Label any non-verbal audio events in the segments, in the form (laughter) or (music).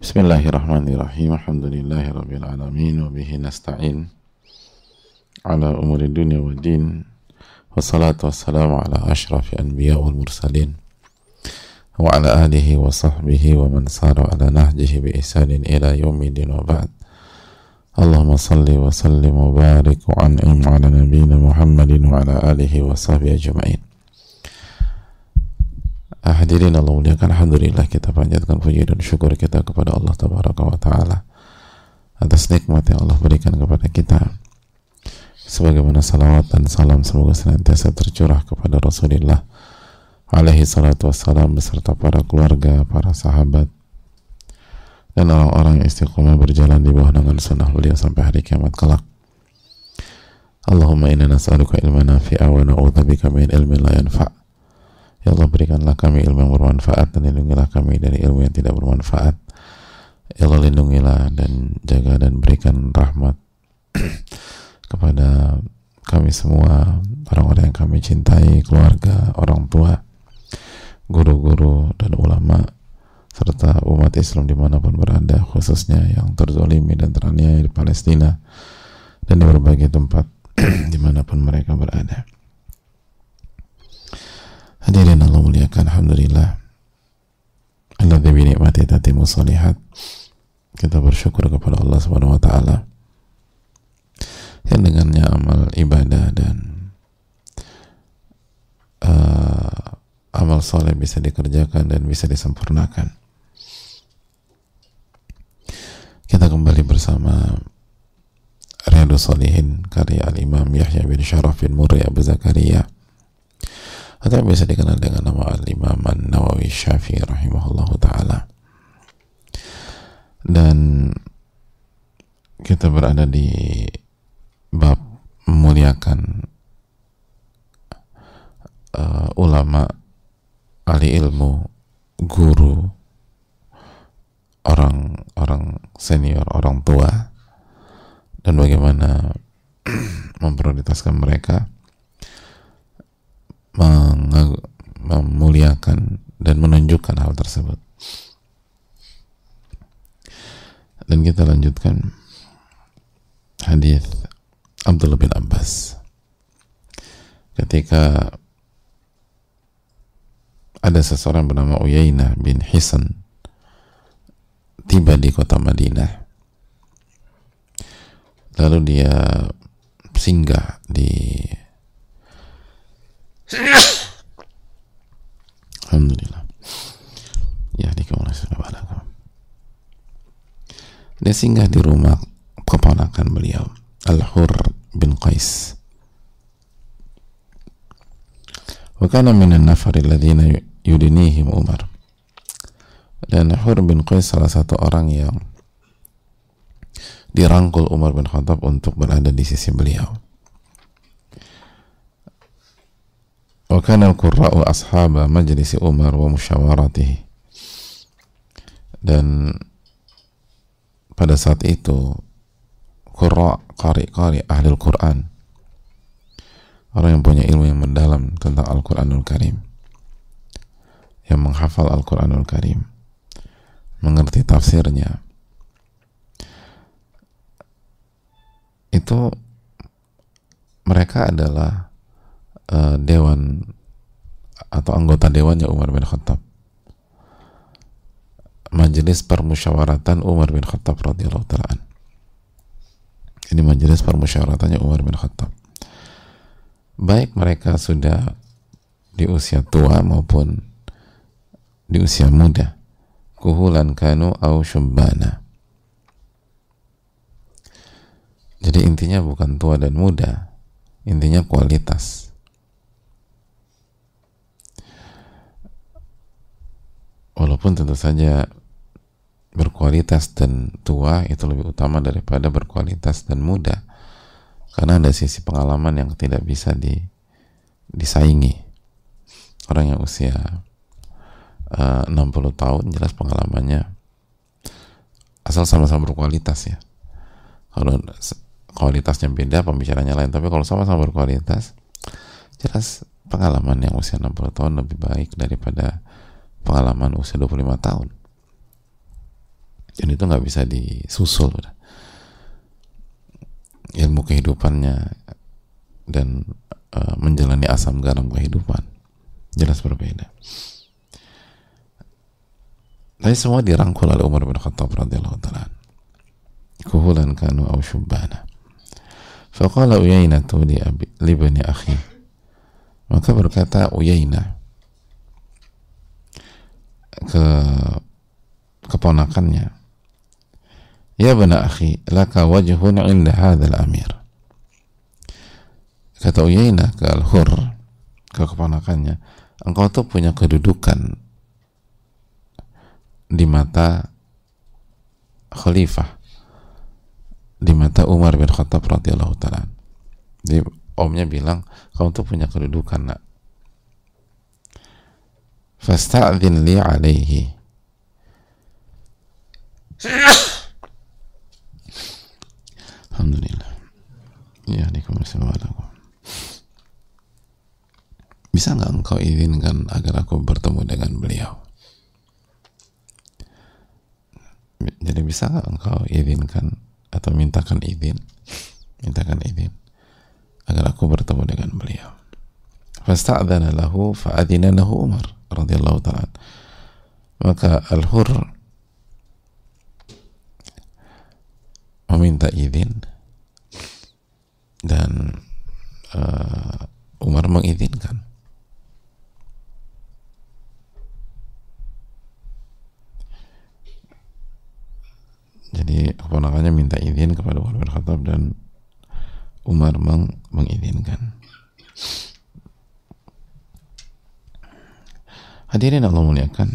بسم الله الرحمن الرحيم الحمد لله رب العالمين وبه نستعين على أمور الدنيا والدين والصلاة والسلام على أشرف الأنبياء والمرسلين وعلى آله وصحبه ومن سار على نهجه بإحسان إلى يوم الدين وبعد اللهم صل وسلم وبارك وأنعم على نبينا محمد وعلى آله وصحبه أجمعين Hadirin Allah muliakan Alhamdulillah kita panjatkan puji dan syukur kita kepada Allah Tabaraka wa Ta'ala atas nikmat yang Allah berikan kepada kita. Sebagaimana salawat dan salam semoga senantiasa tercurah kepada Rasulullah alaihi salatu wassalam beserta para keluarga, para sahabat dan orang-orang yang istiqomah berjalan di bawah naungan sunnah beliau sampai hari kiamat kelak. Allahumma inna nas'aluka ilman nafi'a wa na'udzubika min ilmin la yanfa' Ya Allah berikanlah kami ilmu yang bermanfaat dan lindungilah kami dari ilmu yang tidak bermanfaat. Ya Allah lindungilah dan jaga dan berikan rahmat (clears throat) kepada kami semua, orang-orang yang kami cintai, keluarga, orang tua, guru-guru dan ulama, serta umat Islam di mana pun berada, khususnya yang terzolimi dan teraniaya di Palestina dan di berbagai tempat (clears throat) di mana pun mereka berada. Hadirin Allah muliakan Alhamdulillah. Alladzi bi ni'mati tatimu salihat Kita bersyukur kepada Allah Subhanahu wa taala yang dengannya amal ibadah dan uh, amal soleh bisa dikerjakan dan bisa disempurnakan. Kita kembali bersama Riyadus Solihin karya Al-Imam Yahya bin Syaraf bin Murri Abu Zakaria atau biasa dikenal dengan nama Al-Imam An-Nawawi Syafi'i rahimahullahu taala. Dan kita berada di bab memuliakan uh, ulama, ahli ilmu, guru, orang-orang senior, orang tua, dan bagaimana (clears throat) memprioritaskan mereka memuliakan dan menunjukkan hal tersebut. Dan kita lanjutkan hadis Abdullah bin Abbas ketika ada seseorang bernama Uyainah bin Hisan tiba di kota Madinah lalu dia singgah di Alhamdulillah. Ya Dia singgah di rumah keponakan beliau, Al-Hur bin Qais. Wa kana min an-nafar alladziina yudinihim Umar. Dan Hur bin Qais salah satu orang yang dirangkul Umar bin Khattab untuk berada di sisi beliau. وكان القراء أصحاب مجلس عمر ومشاورته dan pada saat itu qurra qari-qari ahli Al-Quran orang yang punya ilmu yang mendalam tentang Al-Quranul Karim yang menghafal Al-Quranul Karim mengerti tafsirnya itu mereka adalah uh, dewan atau anggota dewannya Umar bin Khattab. Majelis permusyawaratan Umar bin Khattab radhiyallahu taala ini majelis permusyawaratannya Umar bin Khattab. Baik mereka sudah di usia tua maupun di usia muda. Kuhulan kanu au syubbana. Jadi intinya bukan tua dan muda intinya kualitas walaupun tentu saja berkualitas dan tua itu lebih utama daripada berkualitas dan muda. Karena ada sisi pengalaman yang tidak bisa di, disaingi. Orang yang usia eh, uh, 60 tahun jelas pengalamannya asal sama-sama berkualitas ya. Kalau kualitasnya beda pembicaranya lain. Tapi kalau sama-sama berkualitas jelas pengalaman yang usia 60 tahun lebih baik daripada pengalaman usia 25 tahun. Dan itu nggak bisa disusul. Ilmu kehidupannya dan uh, menjalani asam garam kehidupan jelas berbeda. Tapi semua dirangkul oleh Umar bin Khattab radhiyallahu taala kuhulan kanu au syubbana faqala uyainatu li, li bani akhi. Maka berkata Uyainah ke keponakannya. Ya bana akhi laka wajhun inda hadzal amir. Kata Uyainah ke Al-Hur ke keponakannya engkau tuh punya kedudukan di mata khalifah di mata Umar bin Khattab radhiyallahu taala. Jadi omnya bilang kamu tuh punya kedudukan nak fasta'zin li alaihi Alhamdulillah. Ya bisa nggak engkau izinkan agar aku bertemu dengan beliau? Jadi bisa nggak engkau izinkan atau mintakan izin? Mintakan izin agar aku bertemu dengan beliau. Fasta'dzana lahu lahu Umar radhiyallahu taala. Maka Al-Hur meminta izin dan uh, Umar mengizinkan. Jadi keponakannya minta izin kepada Umar bin Khattab dan Umar meng mengizinkan. Hadirin Allah muliakan.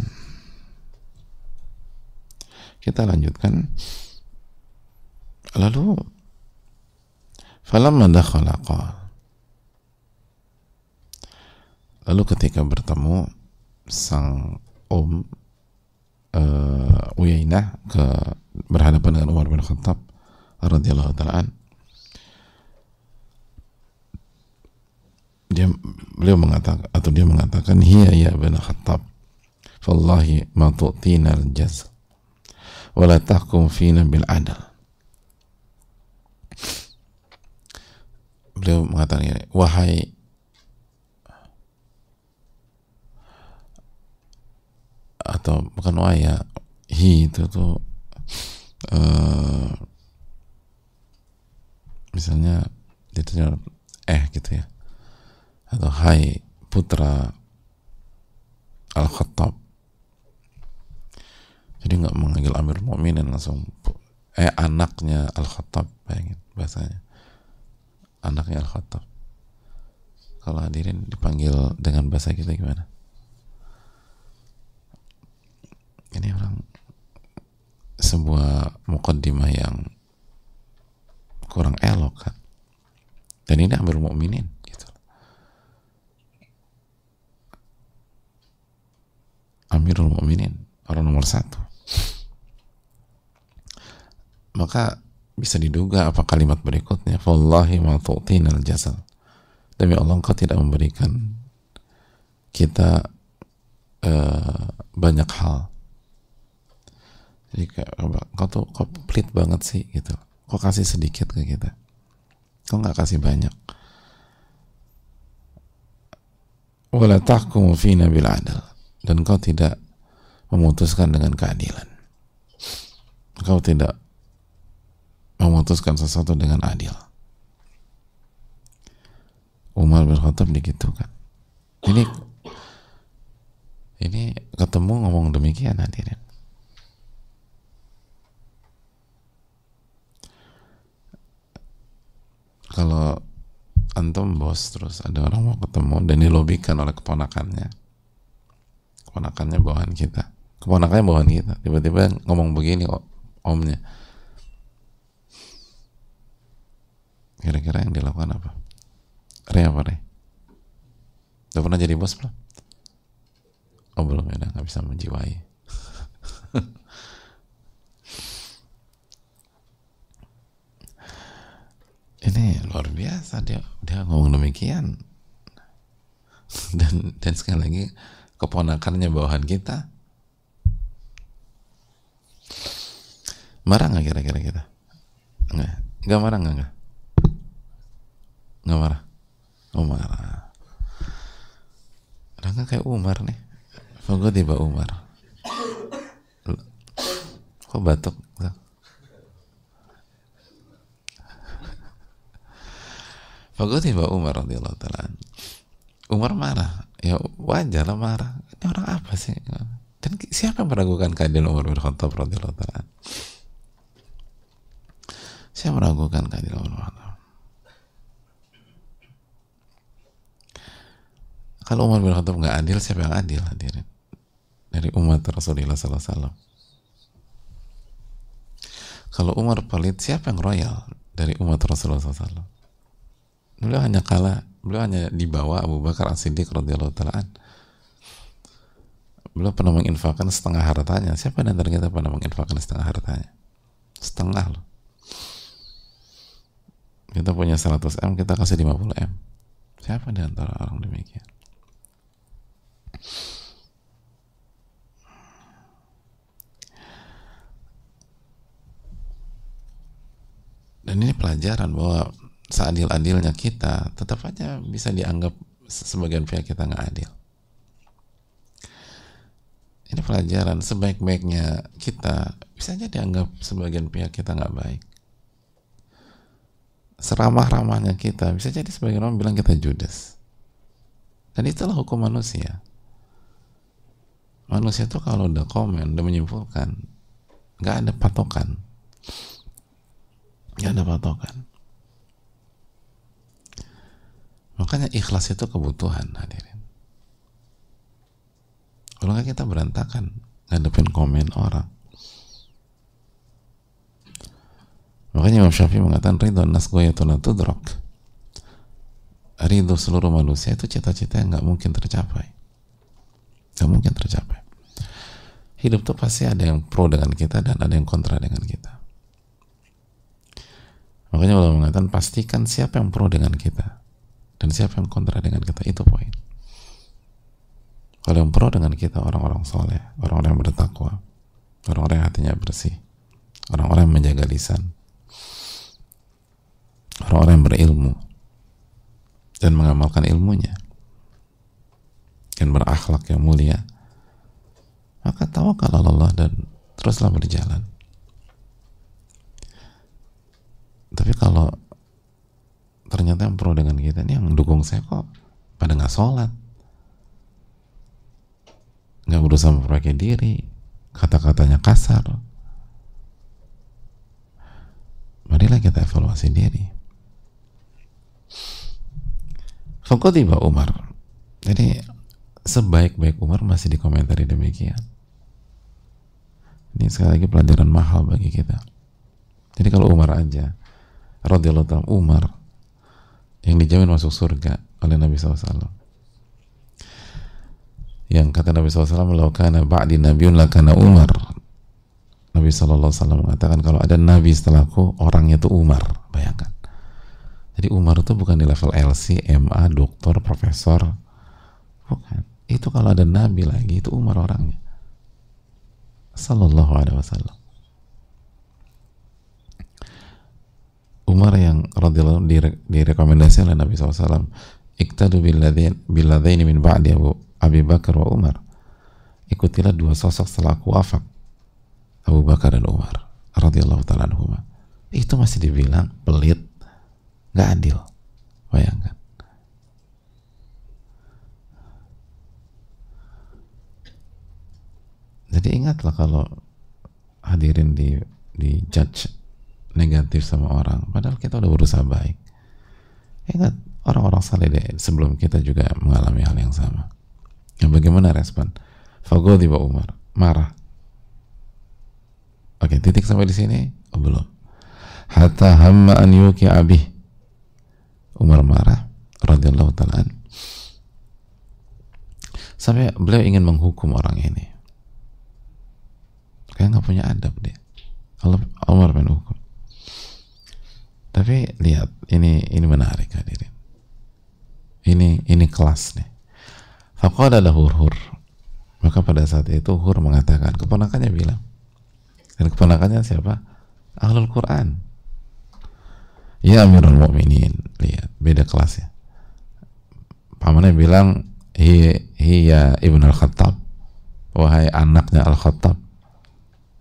Kita lanjutkan. Lalu falamma dakhala Lalu ketika bertemu sang Om uh, Uyainah ke berhadapan dengan Umar bin Khattab radhiyallahu taala dia beliau mengatakan atau dia mengatakan hiya ya bin Khattab fallahi ma tu'tina al-jaz wa la tahkum fina bil adal beliau mengatakan ini wahai atau bukan wahai ya hi itu tuh uh, misalnya itu eh gitu ya atau hai putra Al-Khattab. Jadi nggak mengambil Amir Mu'minin langsung eh anaknya Al-Khattab bayangin bahasanya. Anaknya Al-Khattab. Kalau hadirin dipanggil dengan bahasa kita gimana? Ini orang sebuah mukaddimah yang kurang elok kan? Dan ini Amir Mu'minin Amirul Mukminin orang nomor satu. Maka bisa diduga apa kalimat berikutnya wallahi ma tu'tina al-jazal. Demi Allah engkau tidak memberikan kita uh, banyak hal. Jadi kayak kau tuh kau pelit banget sih gitu. Kau kasih sedikit ke kita. Kau nggak kasih banyak. Wala tahkumu fina bil adal dan kau tidak memutuskan dengan keadilan. Kau tidak memutuskan sesuatu dengan adil. Umar bin Khattab kan. Ini ini ketemu ngomong demikian hadirin. Kalau antum bos terus ada orang mau ketemu dan dilobikan oleh keponakannya keponakannya bawahan kita. Keponakannya bawahan kita. Tiba-tiba ngomong begini omnya. Kira-kira yang dilakukan apa? Re apa Re? udah pernah jadi bos belum? oh belum ya nggak bisa menjiwai. (laughs) Ini luar biasa dia dia ngomong demikian. Dan dan sekali lagi keponakannya bawahan kita Marah nggak kira-kira kita? Enggak. Enggak marah nggak enggak? Enggak marah. Oh marah. Rangga kayak Umar nih. Fogo tiba Umar. Kok batuk? Fogo tiba Umar radhiyallahu. Umar marah. Ya wajar lah marah. Ini orang apa sih? Dan siapa yang meragukan keadilan Umar bin Khattab radhiyallahu taala? Siapa meragukan keadilan Umar bin Khattab? Kalau Umar bin Khattab nggak adil, siapa yang adil hadirin? Dari umat Rasulullah SAW. Kalau Umar pelit, siapa yang royal dari umat Rasulullah SAW? Beliau hanya kalah, beliau hanya dibawa Abu Bakar As-Siddiq radhiyallahu taala Beliau pernah menginfakkan setengah hartanya. Siapa di antara kita pernah menginfakkan setengah hartanya? Setengah loh. Kita punya 100 M, kita kasih 50 M. Siapa di antara orang demikian? Dan ini pelajaran bahwa seadil-adilnya kita tetap aja bisa dianggap sebagian pihak kita nggak adil. Ini pelajaran sebaik-baiknya kita bisa aja dianggap sebagian pihak kita nggak baik. Seramah-ramahnya kita bisa jadi sebagian orang bilang kita judes. Dan itulah hukum manusia manusia tuh kalau udah komen udah menyimpulkan nggak ada patokan nggak ada patokan makanya ikhlas itu kebutuhan hadirin. Kalau nggak kita berantakan ngadepin komen orang. Makanya Imam Syafi'i mengatakan ridho nas goyatuna tudrok ridho seluruh manusia itu cita-cita yang nggak mungkin tercapai. Gak mungkin tercapai. Hidup tuh pasti ada yang pro dengan kita dan ada yang kontra dengan kita. Makanya Allah mengatakan pastikan siapa yang pro dengan kita dan siapa yang kontra dengan kita itu poin. Kalau yang pro dengan kita orang-orang soleh, orang-orang yang bertakwa, orang-orang yang hatinya bersih, orang-orang yang menjaga lisan, orang-orang yang berilmu dan mengamalkan ilmunya dan berakhlak yang mulia maka tawakal Allah dan teruslah berjalan tapi kalau ternyata yang pro dengan kita ini yang dukung saya kok pada nggak sholat. Nggak berusaha memperbaiki diri. Kata-katanya kasar. Marilah kita evaluasi diri. Fakotiba Umar. Jadi sebaik-baik Umar masih dikomentari demikian. Ini sekali lagi pelajaran mahal bagi kita. Jadi kalau Umar aja, radhiyallahu Umar yang dijamin masuk surga oleh Nabi SAW. Yang kata Nabi SAW, "Laukana ba'di nabiun lakana Umar." Nabi SAW mengatakan kalau ada Nabi setelahku, orangnya itu Umar. Bayangkan. Jadi Umar itu bukan di level LC, MA, doktor, profesor. Bukan itu kalau ada nabi lagi itu Umar orangnya sallallahu alaihi wasallam Umar yang radhiyallahu direkomendasi oleh Nabi SAW iktadu billadaini min ba'di Abu Abi Bakar wa Umar. Ikutilah dua sosok setelah aku wafat Abu Bakar dan Umar radhiyallahu ta'ala anhumah itu masih dibilang pelit nggak adil. Bayangkan. Jadi ingatlah kalau hadirin di di judge negatif sama orang, padahal kita udah berusaha baik. Ingat orang-orang saleh deh, sebelum kita juga mengalami hal yang sama. Yang bagaimana respon? Fagodiba Umar, marah. Oke, titik sampai di sini? Oh, belum. Hatta hamma an yuki abih. Umar marah, radhiyallahu taala Sampai beliau ingin menghukum orang ini kayak nggak punya adab dia Allah Umar bin hukum tapi lihat ini ini menarik hadirin ini ini kelas nih Faqala lahu hur maka pada saat itu Hur mengatakan keponakannya bilang dan keponakannya siapa Ahlul Quran. Ya Amirul Mukminin, lihat beda kelasnya. Pamannya bilang hiya Ibn Al-Khattab. Wahai anaknya Al-Khattab.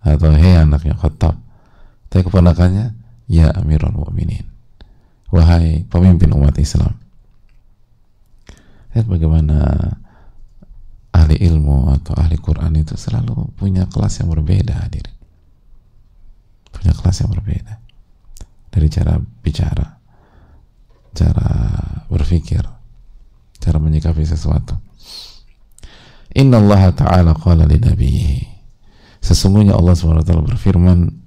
Atau hei anaknya Khattab. Tapi keponakannya ya Amirul Mukminin. Wahai pemimpin umat Islam. Lihat bagaimana ahli ilmu atau ahli Quran itu selalu punya kelas yang berbeda hadirin punya kelas yang berbeda dari cara bicara cara berpikir cara menyikapi sesuatu Inna Allah Ta'ala qala li sesungguhnya Allah SWT berfirman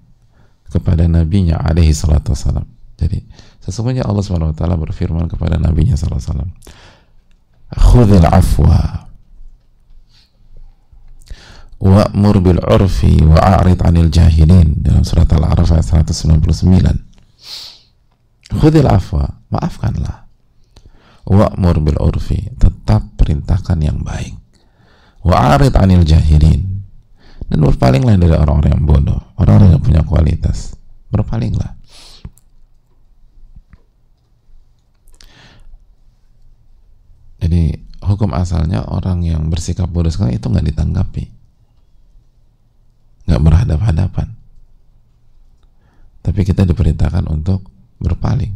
kepada nabinya alaihi salatu wassalam. Jadi sesungguhnya Allah SWT berfirman kepada nabinya sallallahu alaihi wasallam khudhil afwa wa'mur bil urfi wa'arid anil jahilin dalam surat Al-A'raf ayat 199 khudil afwa maafkanlah. Wa'mur bil urfi tetap perintahkan yang baik. Wa'arid anil jahilin dan berpalinglah dari orang-orang yang bodoh. Orang-orang yang punya kualitas. Berpalinglah jadi hukum asalnya orang yang bersikap bodoh sekali itu nggak ditanggapi. Nggak berhadap-hadapan. Tapi kita diperintahkan untuk berpaling.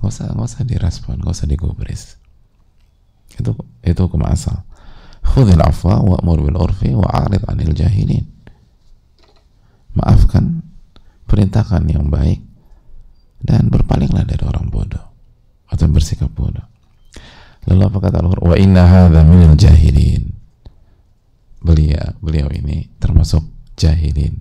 Nggak usah nggak usah direspon nggak usah digubris. Itu itu hukum asal khudil afwa wa'mur bil urfi wa'arid anil jahilin. Maafkan perintahkan yang baik dan berpalinglah dari orang bodoh atau bersikap bodoh. Lalu apa kata Allah wa inna hadha minal jahilin. Beliau beliau ini termasuk jahilin.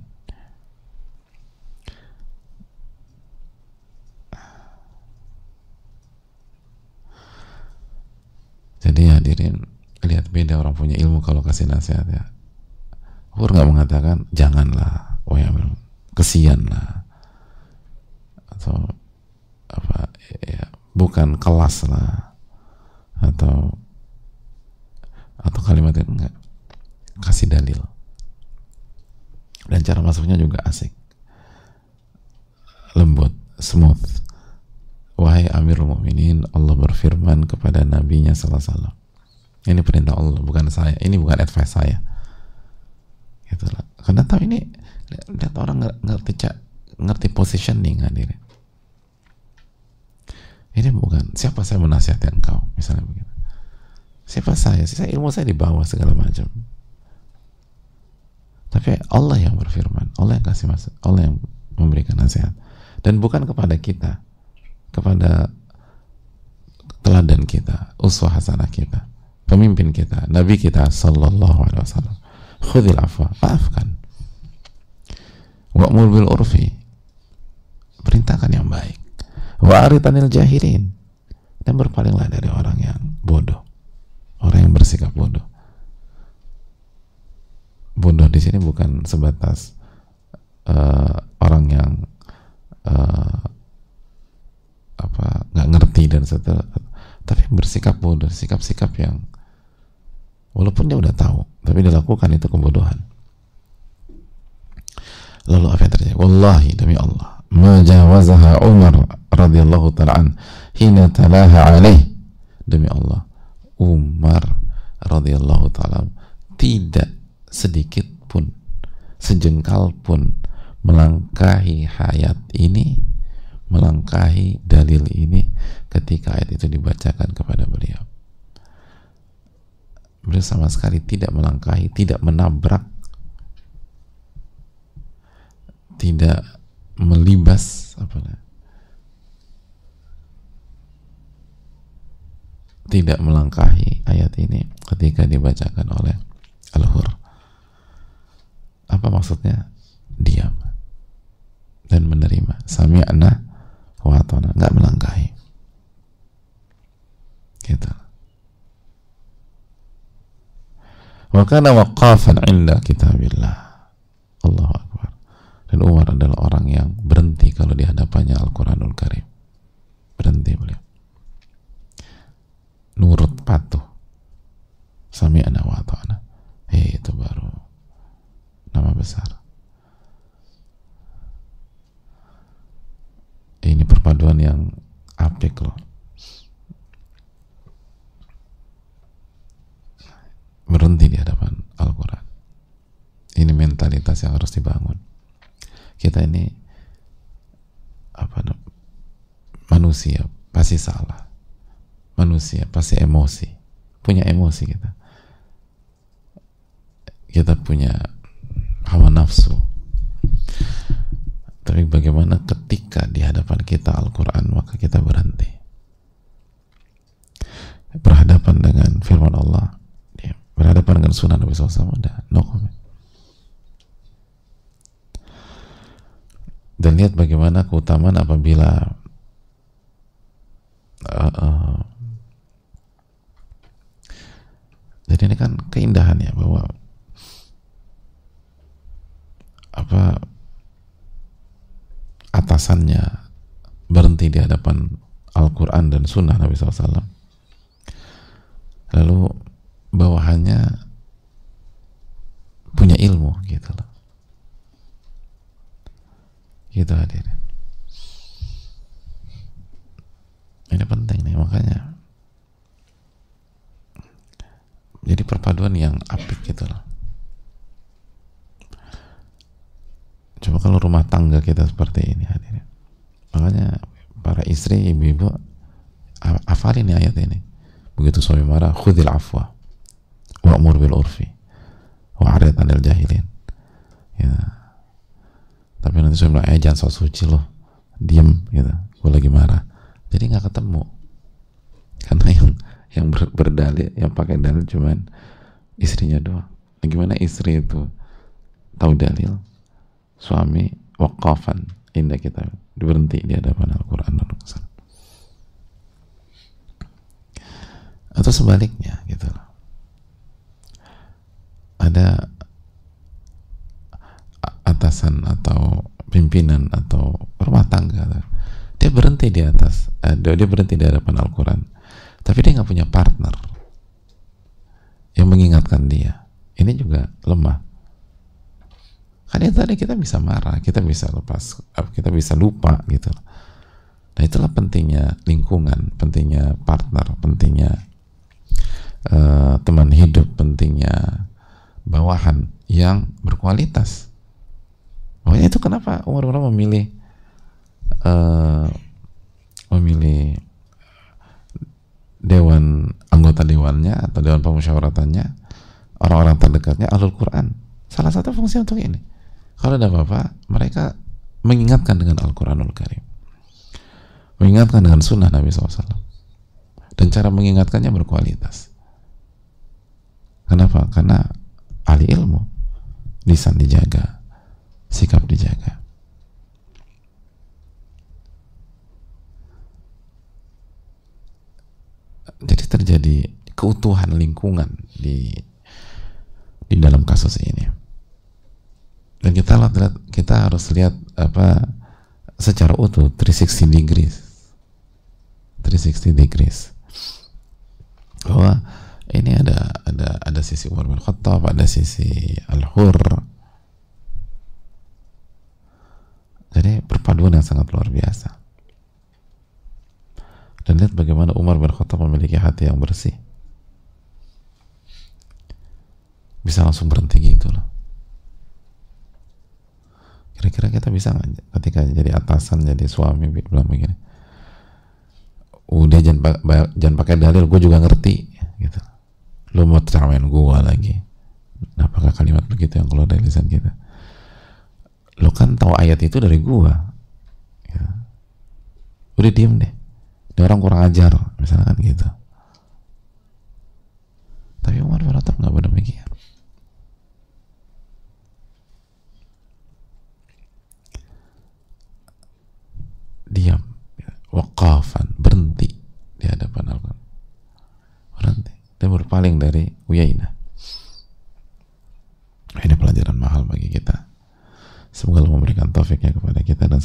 Jadi hadirin lihat beda orang punya ilmu kalau kasih nasihat ya. Hur nggak mengatakan janganlah. Oh ya kesian lah. Atau apa ya bukan kelas lah. Atau atau kalimat itu enggak kasih dalil. Dan cara masuknya juga asik. Lembut smooth. Wahai amirul mukminin Allah berfirman kepada nabinya salah salah ini perintah Allah bukan saya. Ini bukan advice saya. Itulah karena tahu ini lihat orang ngerti ngerti positioning hadirin ini bukan siapa saya menasihati engkau? Misalnya begitu. Siapa saya? Saya ilmu saya di bawah segala macam. Tapi Allah yang berfirman, Allah yang kasih masuk, Allah yang memberikan nasihat. Dan bukan kepada kita, kepada teladan kita, uswah hasanah kita, pemimpin kita, nabi kita sallallahu alaihi wasallam. Khudil afwa, maafkan. Wa'mur bil urfi. Perintahkan yang baik. Wa'aritanil jahilin. Dan berpalinglah dari orang yang bodoh. Orang yang bersikap bodoh bodoh di sini bukan sebatas uh, orang yang uh, apa nggak ngerti dan setelah tapi bersikap bodoh sikap-sikap yang walaupun dia udah tahu tapi dia lakukan itu kebodohan. Lalu apa yang terjadi? Wallahi demi Allah majawazaha Umar radhiyallahu taala hina talaha alaih. Demi Allah Umar radhiyallahu taala tidak sedikit pun sejengkal pun melangkahi hayat ini melangkahi dalil ini ketika ayat itu dibacakan kepada beliau beliau sama sekali tidak melangkahi tidak menabrak tidak melibas apa tidak melangkahi ayat ini ketika dibacakan oleh Al-Hur. Apa maksudnya? Diam dan menerima. Sami'na wa atana. Nggak melangkahi gitu wa kana waqafan inda kitabillah. Allahu akbar. Dan Umar adalah orang yang berhenti kalau di hadapannya Al-Quranul Karim berhenti beliau nurut patuh sami'na wa atana eh, hey, itu baru nama besar. perpaduan yang apik loh berhenti di hadapan Al-Quran ini mentalitas yang harus dibangun kita ini apa manusia pasti salah. Manusia pasti emosi. Punya emosi kita. Kita punya hawa nafsu. Tapi bagaimana ketika di hadapan kita Al-Quran maka kita berhenti. Berhadapan dengan firman Allah. Berhadapan dengan sunnah Nabi SAW no comment. Dan lihat bagaimana keutamaan apabila uh, uh, jadi ini kan keindahan ya bahwa apa atasannya berhenti di hadapan Al-Quran dan Sunnah Nabi SAW lalu bawahannya punya ilmu gitu loh. Gitu hadirin ini penting nih makanya perpaduan yang apik gitu loh. Coba kalau rumah tangga kita seperti ini hadirin. Makanya para istri ibu-ibu hafalin ayat ini. Begitu suami marah khudil afwa wa'mur bil urfi wa'arid anil jahilin. Ya. Tapi nanti suami bilang eh jangan sok suci loh diem gitu. Gue lagi marah. Jadi nggak ketemu. Karena yang yang ber, berdalil yang pakai dalil cuman istrinya doang. Nah, gimana istri itu? Tahu dalil? Suami wakafan indah kita. Berhenti di hadapan Al-Quran dan Rasul atau sebaliknya gitu. Ada atasan atau pimpinan atau rumah tangga dia berhenti di atas dia berhenti di hadapan Al-Quran. Tapi dia nggak punya partner yang mengingatkan dia. Ini juga lemah. Kan itu tadi kita bisa marah kita bisa lepas kita bisa lupa gitu. Nah itulah pentingnya lingkungan pentingnya partner pentingnya uh, teman hidup pentingnya bawahan yang berkualitas. Makanya itu kenapa bin memilih uh, memilih dewan anggota dewannya atau dewan pemusyawaratannya orang-orang terdekatnya alul Quran. Salah satu fungsi untuk ini. Kalau ada apa-apa mereka mengingatkan dengan Al-Quranul Karim. Mengingatkan dengan sunnah Nabi SAW dan cara mengingatkannya berkualitas. Kenapa? karena ahli ilmu lisan dijaga sikap dijaga. Jadi terjadi keutuhan lingkungan di di dalam kasus ini. Dan kita lihat kita harus lihat apa secara utuh 360 degrees. 360 degrees. Bahwa ini ada ada ada sisi Umar bin Khattab ada sisi Al-Hur. Jadi perpaduan yang sangat luar biasa. Dan lihat bagaimana Umar bin Khattab memiliki hati yang bersih bisa langsung berhenti gitu loh. Kira-kira kita bisa nggak ketika jadi atasan jadi suami bilang begini udah jangan jangan pakai dalil gue juga ngerti gitu. Lo mau ceramain gue lagi. Apakah kalimat begitu yang keluar dari lisan kita? Lo kan tahu ayat itu dari gue ya. udah diem deh. Ini orang kurang ajar misalnya kan gitu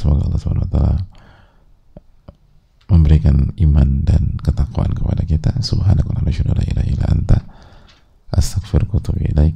semoga Allah Subhanahu wa taala memberikan iman dan ketakwaan kepada kita. Subhanakallahumma wa bihamdika asyhadu an la ilaha illa anta astaghfiruka wa atubu ilaik.